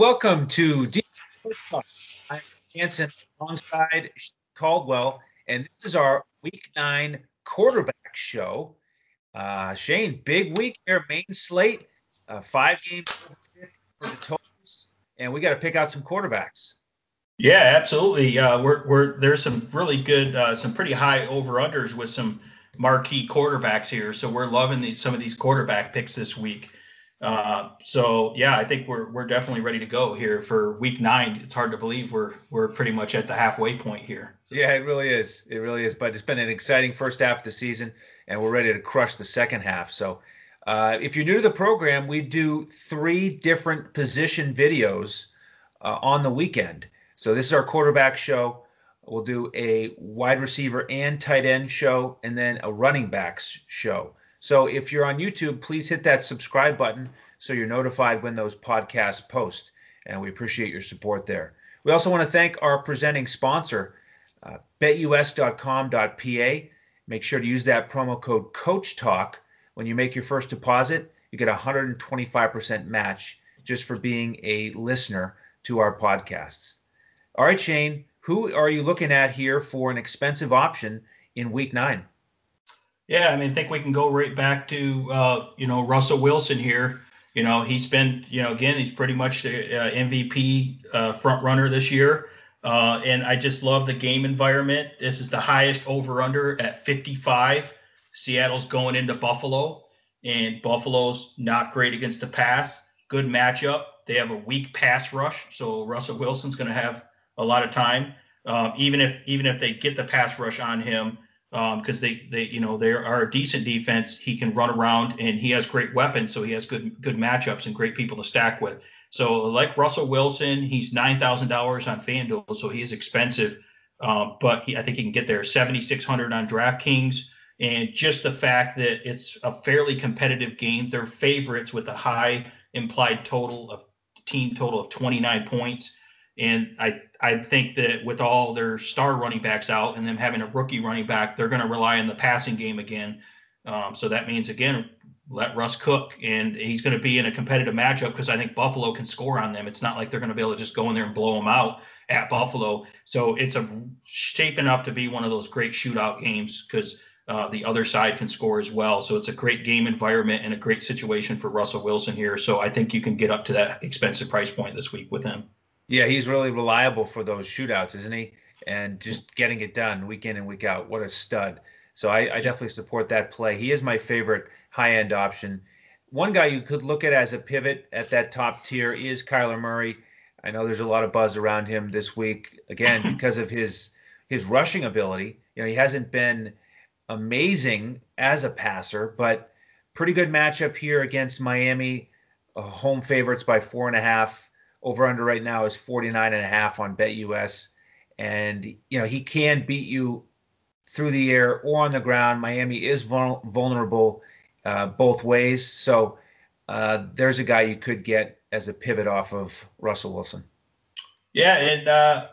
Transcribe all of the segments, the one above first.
welcome to Deep Talk. I'm Hanson alongside Caldwell, and this is our Week Nine quarterback show. Uh, Shane, big week here, main slate, uh, five games for the totals, and we got to pick out some quarterbacks. Yeah, absolutely. Uh, we're, we're there's some really good, uh, some pretty high over unders with some marquee quarterbacks here. So we're loving these, some of these quarterback picks this week. Uh, so yeah, I think we're we're definitely ready to go here for week nine. It's hard to believe we're we're pretty much at the halfway point here. Yeah, it really is. It really is. But it's been an exciting first half of the season, and we're ready to crush the second half. So, uh, if you're new to the program, we do three different position videos uh, on the weekend. So this is our quarterback show. We'll do a wide receiver and tight end show, and then a running backs show. So if you're on YouTube, please hit that subscribe button so you're notified when those podcasts post. And we appreciate your support there. We also want to thank our presenting sponsor, uh, betus.com.pa. Make sure to use that promo code Coach Talk when you make your first deposit. You get a 125% match just for being a listener to our podcasts. All right, Shane, who are you looking at here for an expensive option in week nine? Yeah, I mean, I think we can go right back to uh, you know Russell Wilson here. You know, he's been you know again he's pretty much the uh, MVP uh, front runner this year, uh, and I just love the game environment. This is the highest over under at 55. Seattle's going into Buffalo, and Buffalo's not great against the pass. Good matchup. They have a weak pass rush, so Russell Wilson's going to have a lot of time. Um, even if even if they get the pass rush on him, because um, they they you know they are a decent defense. He can run around and he has great weapons, so he has good good matchups and great people to stack with. So like Russell Wilson, he's nine thousand dollars on FanDuel, so he's expensive, um, but he, I think he can get there. Seventy six hundred on DraftKings, and just the fact that it's a fairly competitive game. They're favorites with a high implied total of team total of twenty nine points. And I I think that with all their star running backs out and them having a rookie running back, they're going to rely on the passing game again. Um, so that means again, let Russ cook, and he's going to be in a competitive matchup because I think Buffalo can score on them. It's not like they're going to be able to just go in there and blow them out at Buffalo. So it's a shaping up to be one of those great shootout games because uh, the other side can score as well. So it's a great game environment and a great situation for Russell Wilson here. So I think you can get up to that expensive price point this week with him. Yeah, he's really reliable for those shootouts, isn't he? And just getting it done week in and week out. What a stud. So I, I definitely support that play. He is my favorite high end option. One guy you could look at as a pivot at that top tier is Kyler Murray. I know there's a lot of buzz around him this week, again, because of his his rushing ability. You know, he hasn't been amazing as a passer, but pretty good matchup here against Miami, uh, home favorites by four and a half over under right now is 49 and a half on BetUS. And, you know, he can beat you through the air or on the ground. Miami is vulnerable uh, both ways. So uh, there's a guy you could get as a pivot off of Russell Wilson. Yeah. And uh,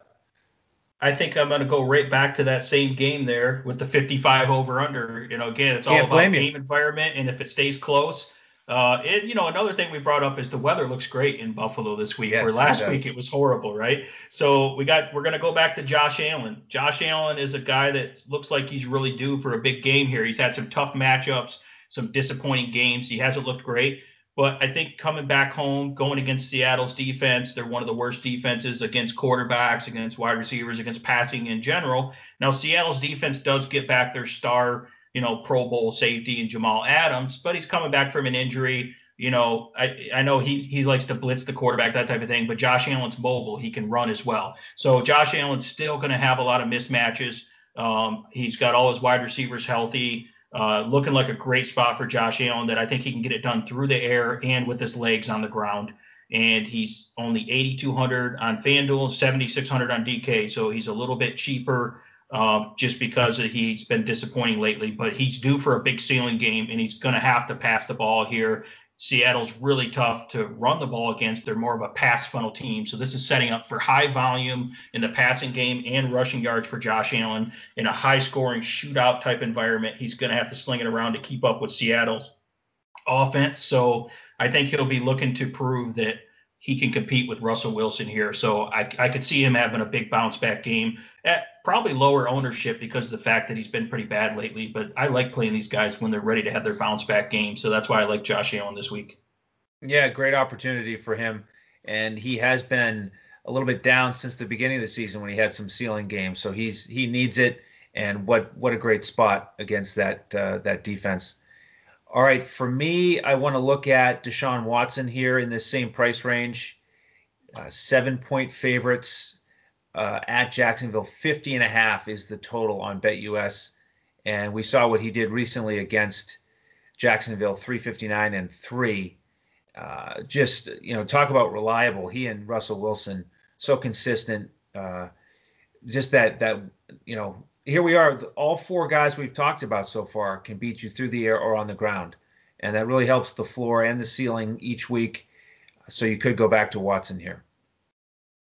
I think I'm going to go right back to that same game there with the 55 over under. You know, again, it's all about game environment. And if it stays close, uh, and you know, another thing we brought up is the weather looks great in Buffalo this week. Yes, where last it week it was horrible, right? So we got we're gonna go back to Josh Allen. Josh Allen is a guy that looks like he's really due for a big game here. He's had some tough matchups, some disappointing games. He hasn't looked great, but I think coming back home, going against Seattle's defense, they're one of the worst defenses against quarterbacks, against wide receivers, against passing in general. Now Seattle's defense does get back their star you know, Pro Bowl safety and Jamal Adams, but he's coming back from an injury. You know, I, I know he he likes to blitz the quarterback, that type of thing, but Josh Allen's mobile. He can run as well. So Josh Allen's still going to have a lot of mismatches. Um, he's got all his wide receivers healthy. Uh, looking like a great spot for Josh Allen that I think he can get it done through the air and with his legs on the ground. And he's only 8,200 on FanDuel, 7,600 on DK. So he's a little bit cheaper uh, just because he's been disappointing lately. But he's due for a big ceiling game, and he's going to have to pass the ball here. Seattle's really tough to run the ball against. They're more of a pass funnel team. So this is setting up for high volume in the passing game and rushing yards for Josh Allen in a high scoring shootout type environment. He's going to have to sling it around to keep up with Seattle's offense. So I think he'll be looking to prove that he can compete with Russell Wilson here. So I, I could see him having a big bounce back game at probably lower ownership because of the fact that he's been pretty bad lately. But I like playing these guys when they're ready to have their bounce back game. So that's why I like Josh Allen this week. Yeah, great opportunity for him. And he has been a little bit down since the beginning of the season when he had some ceiling games. So he's he needs it. And what what a great spot against that uh, that defense. All right, for me, I want to look at Deshaun Watson here in this same price range. Uh, seven point favorites uh, at Jacksonville. 50 and a half is the total on BetUS. And we saw what he did recently against Jacksonville 359 and 3. Uh, just, you know, talk about reliable. He and Russell Wilson, so consistent. Uh, just that, that, you know, here we are. All four guys we've talked about so far can beat you through the air or on the ground, and that really helps the floor and the ceiling each week. So you could go back to Watson here.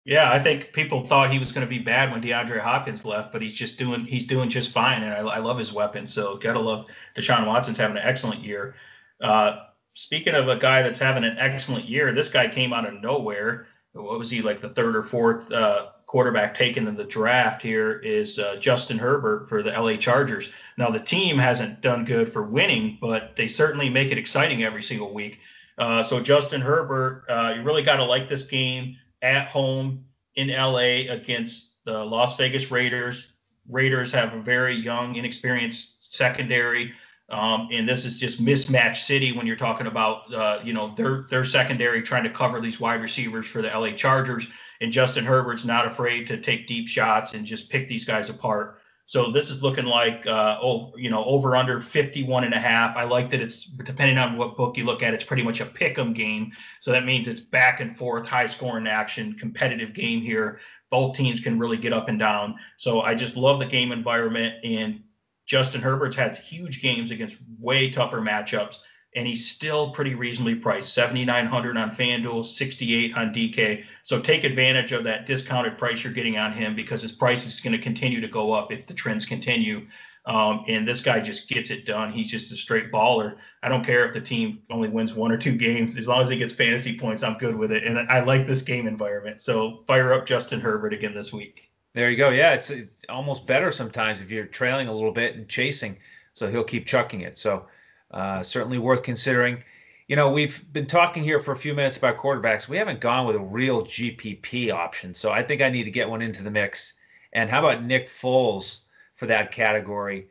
Yeah, I think people thought he was going to be bad when DeAndre Hopkins left, but he's just doing he's doing just fine, and I, I love his weapon. So gotta love Deshaun Watson's having an excellent year. Uh, speaking of a guy that's having an excellent year, this guy came out of nowhere. What was he like the third or fourth uh, quarterback taken in the draft here is uh, Justin Herbert for the LA Chargers. Now, the team hasn't done good for winning, but they certainly make it exciting every single week. Uh, so, Justin Herbert, uh, you really got to like this game at home in LA against the Las Vegas Raiders. Raiders have a very young, inexperienced secondary. Um, and this is just mismatch city when you're talking about, uh, you know, their their secondary trying to cover these wide receivers for the LA Chargers and Justin Herbert's not afraid to take deep shots and just pick these guys apart. So this is looking like, uh, oh, you know, over under 51 and a half. I like that it's depending on what book you look at, it's pretty much a pick 'em game. So that means it's back and forth, high scoring action, competitive game here. Both teams can really get up and down. So I just love the game environment. And Justin Herbert's had huge games against way tougher matchups and he's still pretty reasonably priced. 7900 on fanduel 68 on dk so take advantage of that discounted price you're getting on him because his price is going to continue to go up if the trends continue. Um, and this guy just gets it done. He's just a straight baller. I don't care if the team only wins one or two games. As long as he gets fantasy points i'm good with it. And i like this game environment. So fire up justin herbert again this week. There you go. Yeah it's, it's almost better sometimes if you're trailing a little bit and chasing. So he'll keep chucking it. So uh, certainly worth considering. You know, we've been talking here for a few minutes about quarterbacks. We haven't gone with a real GPP option, so I think I need to get one into the mix. And how about Nick Foles for that category?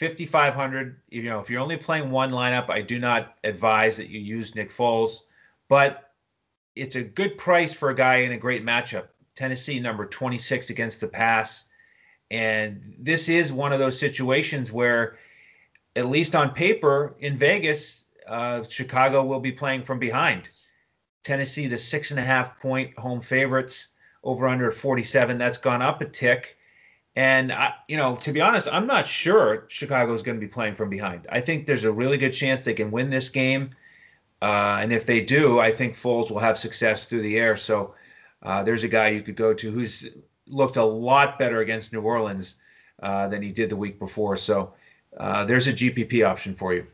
5500 you know if you're only playing one lineup i do not advise that you use nick foles but it's a good price for a guy in a great matchup tennessee number 26 against the pass and this is one of those situations where at least on paper, in Vegas, uh, Chicago will be playing from behind. Tennessee, the six and a half point home favorites, over under 47. That's gone up a tick. And, I, you know, to be honest, I'm not sure Chicago is going to be playing from behind. I think there's a really good chance they can win this game. Uh, and if they do, I think Foles will have success through the air. So uh, there's a guy you could go to who's looked a lot better against New Orleans uh, than he did the week before. So uh, there's a GPP option for you.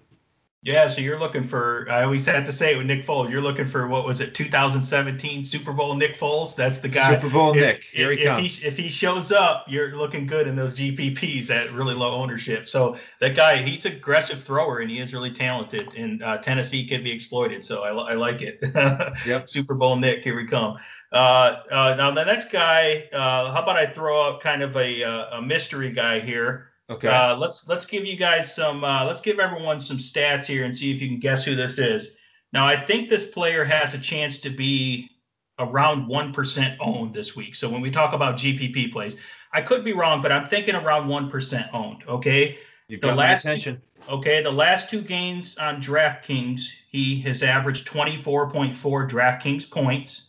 Yeah, so you're looking for. I always had to say it with Nick Foles. You're looking for what was it, 2017 Super Bowl Nick Foles? That's the guy. Super Bowl if, Nick. Here if, he comes. If he, if he, shows up, you're looking good in those GPPs at really low ownership. So that guy, he's an aggressive thrower and he is really talented. And uh, Tennessee could be exploited. So I, I like it. yep. Super Bowl Nick, here we come. Uh, uh, now the next guy, uh, how about I throw up kind of a, uh, a mystery guy here? Okay. Uh, let's let's give you guys some. Uh, let's give everyone some stats here and see if you can guess who this is. Now, I think this player has a chance to be around one percent owned this week. So when we talk about GPP plays, I could be wrong, but I'm thinking around one percent owned. Okay. You've the got last my attention. Two, okay, the last two games on DraftKings, he has averaged 24.4 DraftKings points.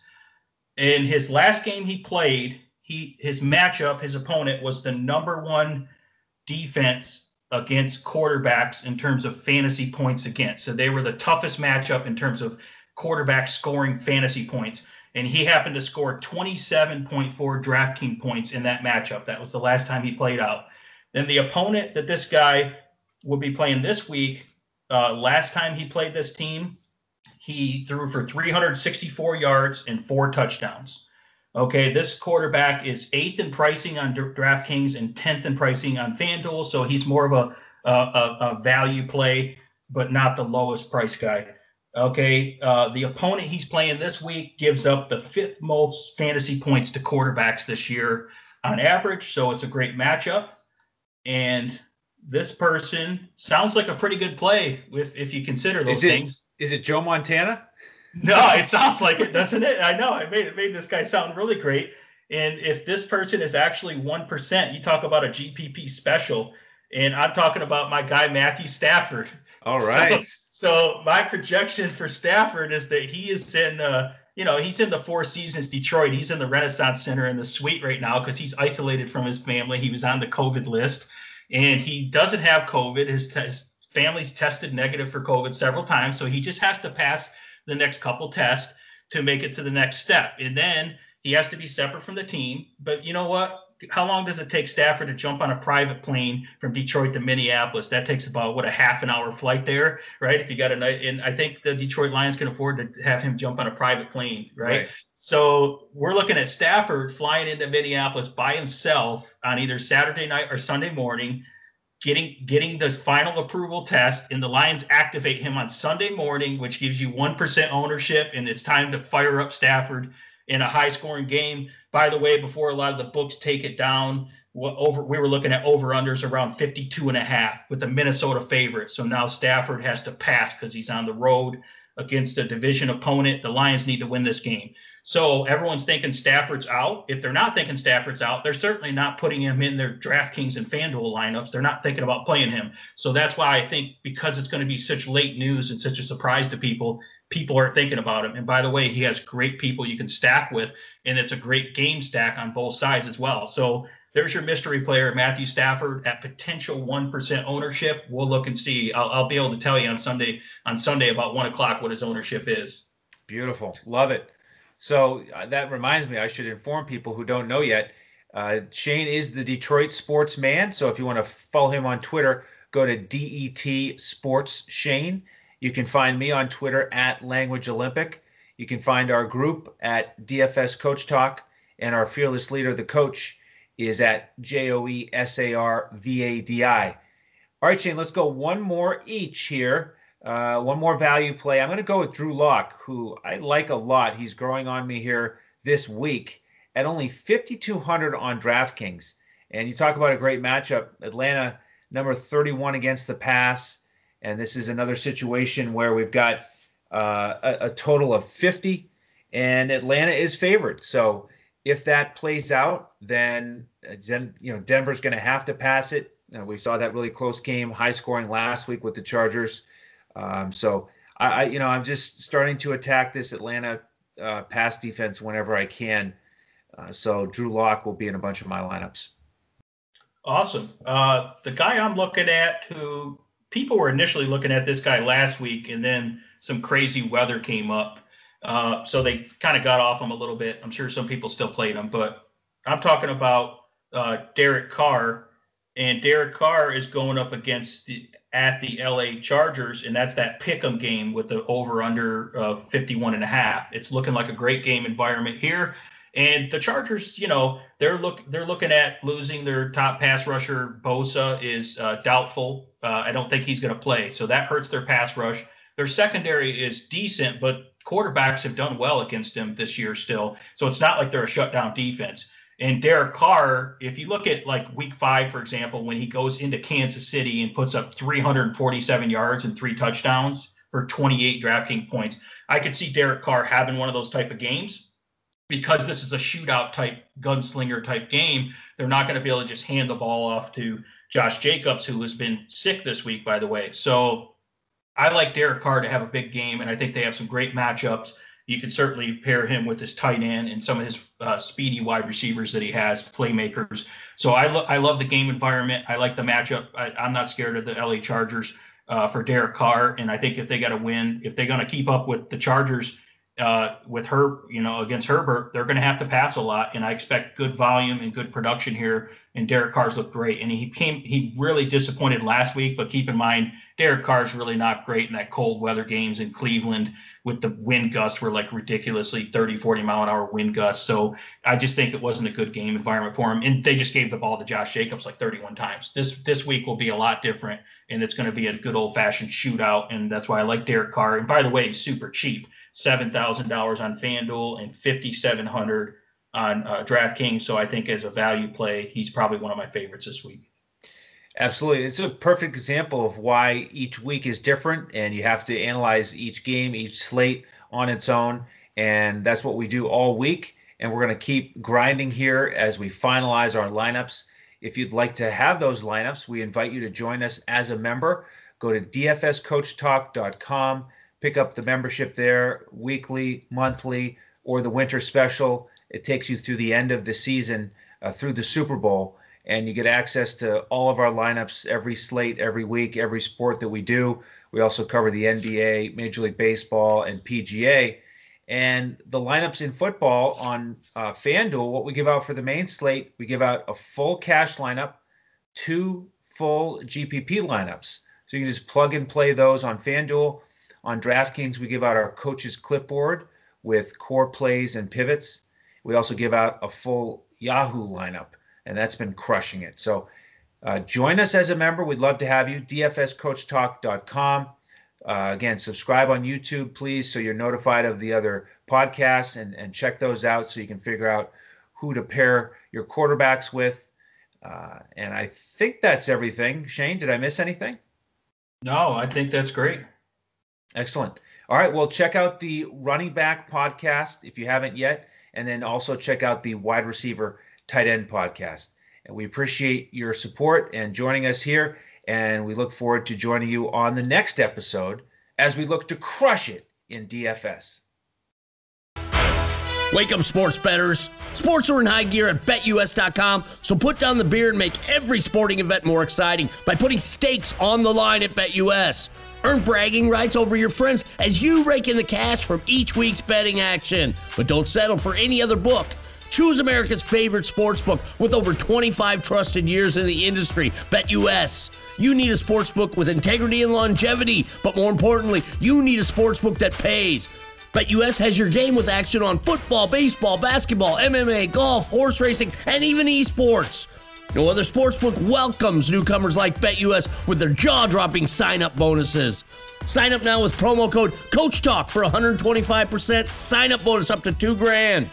In his last game he played, he his matchup, his opponent was the number one defense against quarterbacks in terms of fantasy points against. So they were the toughest matchup in terms of quarterback scoring fantasy points. And he happened to score 27.4 DraftKings points in that matchup. That was the last time he played out. Then the opponent that this guy will be playing this week, uh, last time he played this team, he threw for 364 yards and four touchdowns. Okay, this quarterback is eighth in pricing on DraftKings and 10th in pricing on FanDuel. So he's more of a, a, a value play, but not the lowest price guy. Okay, uh, the opponent he's playing this week gives up the fifth most fantasy points to quarterbacks this year on average. So it's a great matchup. And this person sounds like a pretty good play if, if you consider those is it, things. Is it Joe Montana? No, it sounds like it, doesn't it? I know. I made it made this guy sound really great. And if this person is actually one percent, you talk about a GPP special, and I'm talking about my guy Matthew Stafford. All right. So, so my projection for Stafford is that he is in, uh, you know, he's in the Four Seasons Detroit. He's in the Renaissance Center in the suite right now because he's isolated from his family. He was on the COVID list, and he doesn't have COVID. His, his family's tested negative for COVID several times, so he just has to pass the next couple tests to make it to the next step. And then he has to be separate from the team. But you know what? How long does it take Stafford to jump on a private plane from Detroit to Minneapolis? That takes about what a half an hour flight there, right? If you got a night, and I think the Detroit Lions can afford to have him jump on a private plane, right? right. So we're looking at Stafford flying into Minneapolis by himself on either Saturday night or Sunday morning getting getting the final approval test and the lions activate him on sunday morning which gives you 1% ownership and it's time to fire up stafford in a high scoring game. By the way before a lot of the books take it down over we were looking at over unders around 52 and a half with the minnesota favorite. So now stafford has to pass because he's on the road against a division opponent. The lions need to win this game so everyone's thinking Stafford's out. If they're not thinking Stafford's out, they're certainly not putting him in their DraftKings and FanDuel lineups. They're not thinking about playing him. So that's why I think because it's going to be such late news and such a surprise to people, people aren't thinking about him. And by the way, he has great people you can stack with, and it's a great game stack on both sides as well. So there's your mystery player, Matthew Stafford, at potential one percent ownership. We'll look and see. I'll, I'll be able to tell you on Sunday on Sunday about one o'clock what his ownership is. Beautiful, love it. So uh, that reminds me, I should inform people who don't know yet. Uh, Shane is the Detroit sports man. So if you want to follow him on Twitter, go to DET Sports Shane. You can find me on Twitter at Language Olympic. You can find our group at DFS Coach Talk, and our fearless leader, the coach, is at J O E S A R V A D I. All right, Shane, let's go one more each here. Uh, one more value play. I'm going to go with Drew Lock, who I like a lot. He's growing on me here this week at only 5,200 on DraftKings. And you talk about a great matchup. Atlanta, number 31 against the pass. And this is another situation where we've got uh, a, a, total of 50, and Atlanta is favored. So if that plays out, then, then you know Denver's going to have to pass it. Uh, we saw that really close game, high scoring last week with the Chargers. Um, so I, I, you know, I'm just starting to attack this Atlanta uh, pass defense whenever I can. Uh, so Drew Lock will be in a bunch of my lineups. Awesome. Uh, the guy I'm looking at, who people were initially looking at this guy last week, and then some crazy weather came up, uh, so they kind of got off him a little bit. I'm sure some people still played him, but I'm talking about uh, Derek Carr, and Derek Carr is going up against the at the LA Chargers, and that's that pick'em game with the over under uh, 51 and a half. It's looking like a great game environment here. And the Chargers, you know, they're look they're looking at losing their top pass rusher. Bosa is uh, doubtful. Uh, I don't think he's going to play, so that hurts their pass rush. Their secondary is decent, but quarterbacks have done well against them this year still. So it's not like they're a shutdown defense. And Derek Carr, if you look at like week five, for example, when he goes into Kansas City and puts up 347 yards and three touchdowns for 28 DraftKings points, I could see Derek Carr having one of those type of games because this is a shootout type gunslinger type game. They're not going to be able to just hand the ball off to Josh Jacobs, who has been sick this week, by the way. So I like Derek Carr to have a big game, and I think they have some great matchups you could certainly pair him with his tight end and some of his uh, speedy wide receivers that he has, playmakers. So I, lo- I love the game environment. I like the matchup. I, am not scared of the LA Chargers uh, for Derek Carr. And I think if they got to win, if they're going to keep up with the Chargers uh, with her, you know, against Herbert, they're going to have to pass a lot, and I expect good volume and good production here. And Derek Carr's looked great, and he came, he really disappointed last week. But keep in mind, Derek Carr's really not great in that cold weather games in Cleveland with the wind gusts were like ridiculously 30, 40 mile an hour wind gusts. So I just think it wasn't a good game environment for him. And they just gave the ball to Josh Jacobs like 31 times. This this week will be a lot different, and it's going to be a good old fashioned shootout. And that's why I like Derek Carr. And by the way, he's super cheap seven thousand dollars on FanDuel and fifty seven hundred on uh, DraftKings. So I think as a value play, he's probably one of my favorites this week. Absolutely. It's a perfect example of why each week is different and you have to analyze each game, each slate on its own. And that's what we do all week. And we're going to keep grinding here as we finalize our lineups. If you'd like to have those lineups, we invite you to join us as a member. Go to dfscoachtalk.com pick up the membership there weekly, monthly, or the winter special. It takes you through the end of the season, uh, through the Super Bowl, and you get access to all of our lineups, every slate, every week, every sport that we do. We also cover the NBA, Major League Baseball, and PGA. And the lineups in football on uh, FanDuel, what we give out for the main slate, we give out a full cash lineup, two full GPP lineups. So you can just plug and play those on FanDuel. On DraftKings, we give out our coach's clipboard with core plays and pivots. We also give out a full Yahoo lineup, and that's been crushing it. So uh, join us as a member. We'd love to have you. DFSCoachTalk.com. Uh, again, subscribe on YouTube, please, so you're notified of the other podcasts and, and check those out so you can figure out who to pair your quarterbacks with. Uh, and I think that's everything. Shane, did I miss anything? No, I think that's great. Excellent. All right. Well, check out the running back podcast if you haven't yet. And then also check out the wide receiver tight end podcast. And we appreciate your support and joining us here. And we look forward to joining you on the next episode as we look to crush it in DFS. Wake up, sports betters. Sports are in high gear at betus.com, so put down the beer and make every sporting event more exciting by putting stakes on the line at BetUS. Earn bragging rights over your friends as you rake in the cash from each week's betting action. But don't settle for any other book. Choose America's favorite sports book with over 25 trusted years in the industry, BetUS. You need a sports book with integrity and longevity, but more importantly, you need a sports book that pays. BetUS has your game with action on football, baseball, basketball, MMA, golf, horse racing, and even esports. No other sportsbook welcomes newcomers like BetUS with their jaw-dropping sign-up bonuses. Sign up now with promo code Coach Talk for 125% sign-up bonus up to two grand.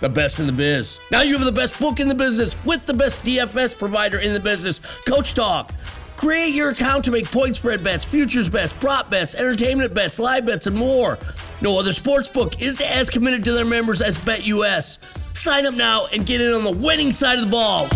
The best in the biz. Now you have the best book in the business with the best DFS provider in the business, Coach Talk. Create your account to make point spread bets, futures bets, prop bets, entertainment bets, live bets, and more. No other sportsbook is as committed to their members as BetUS. Sign up now and get in on the winning side of the ball.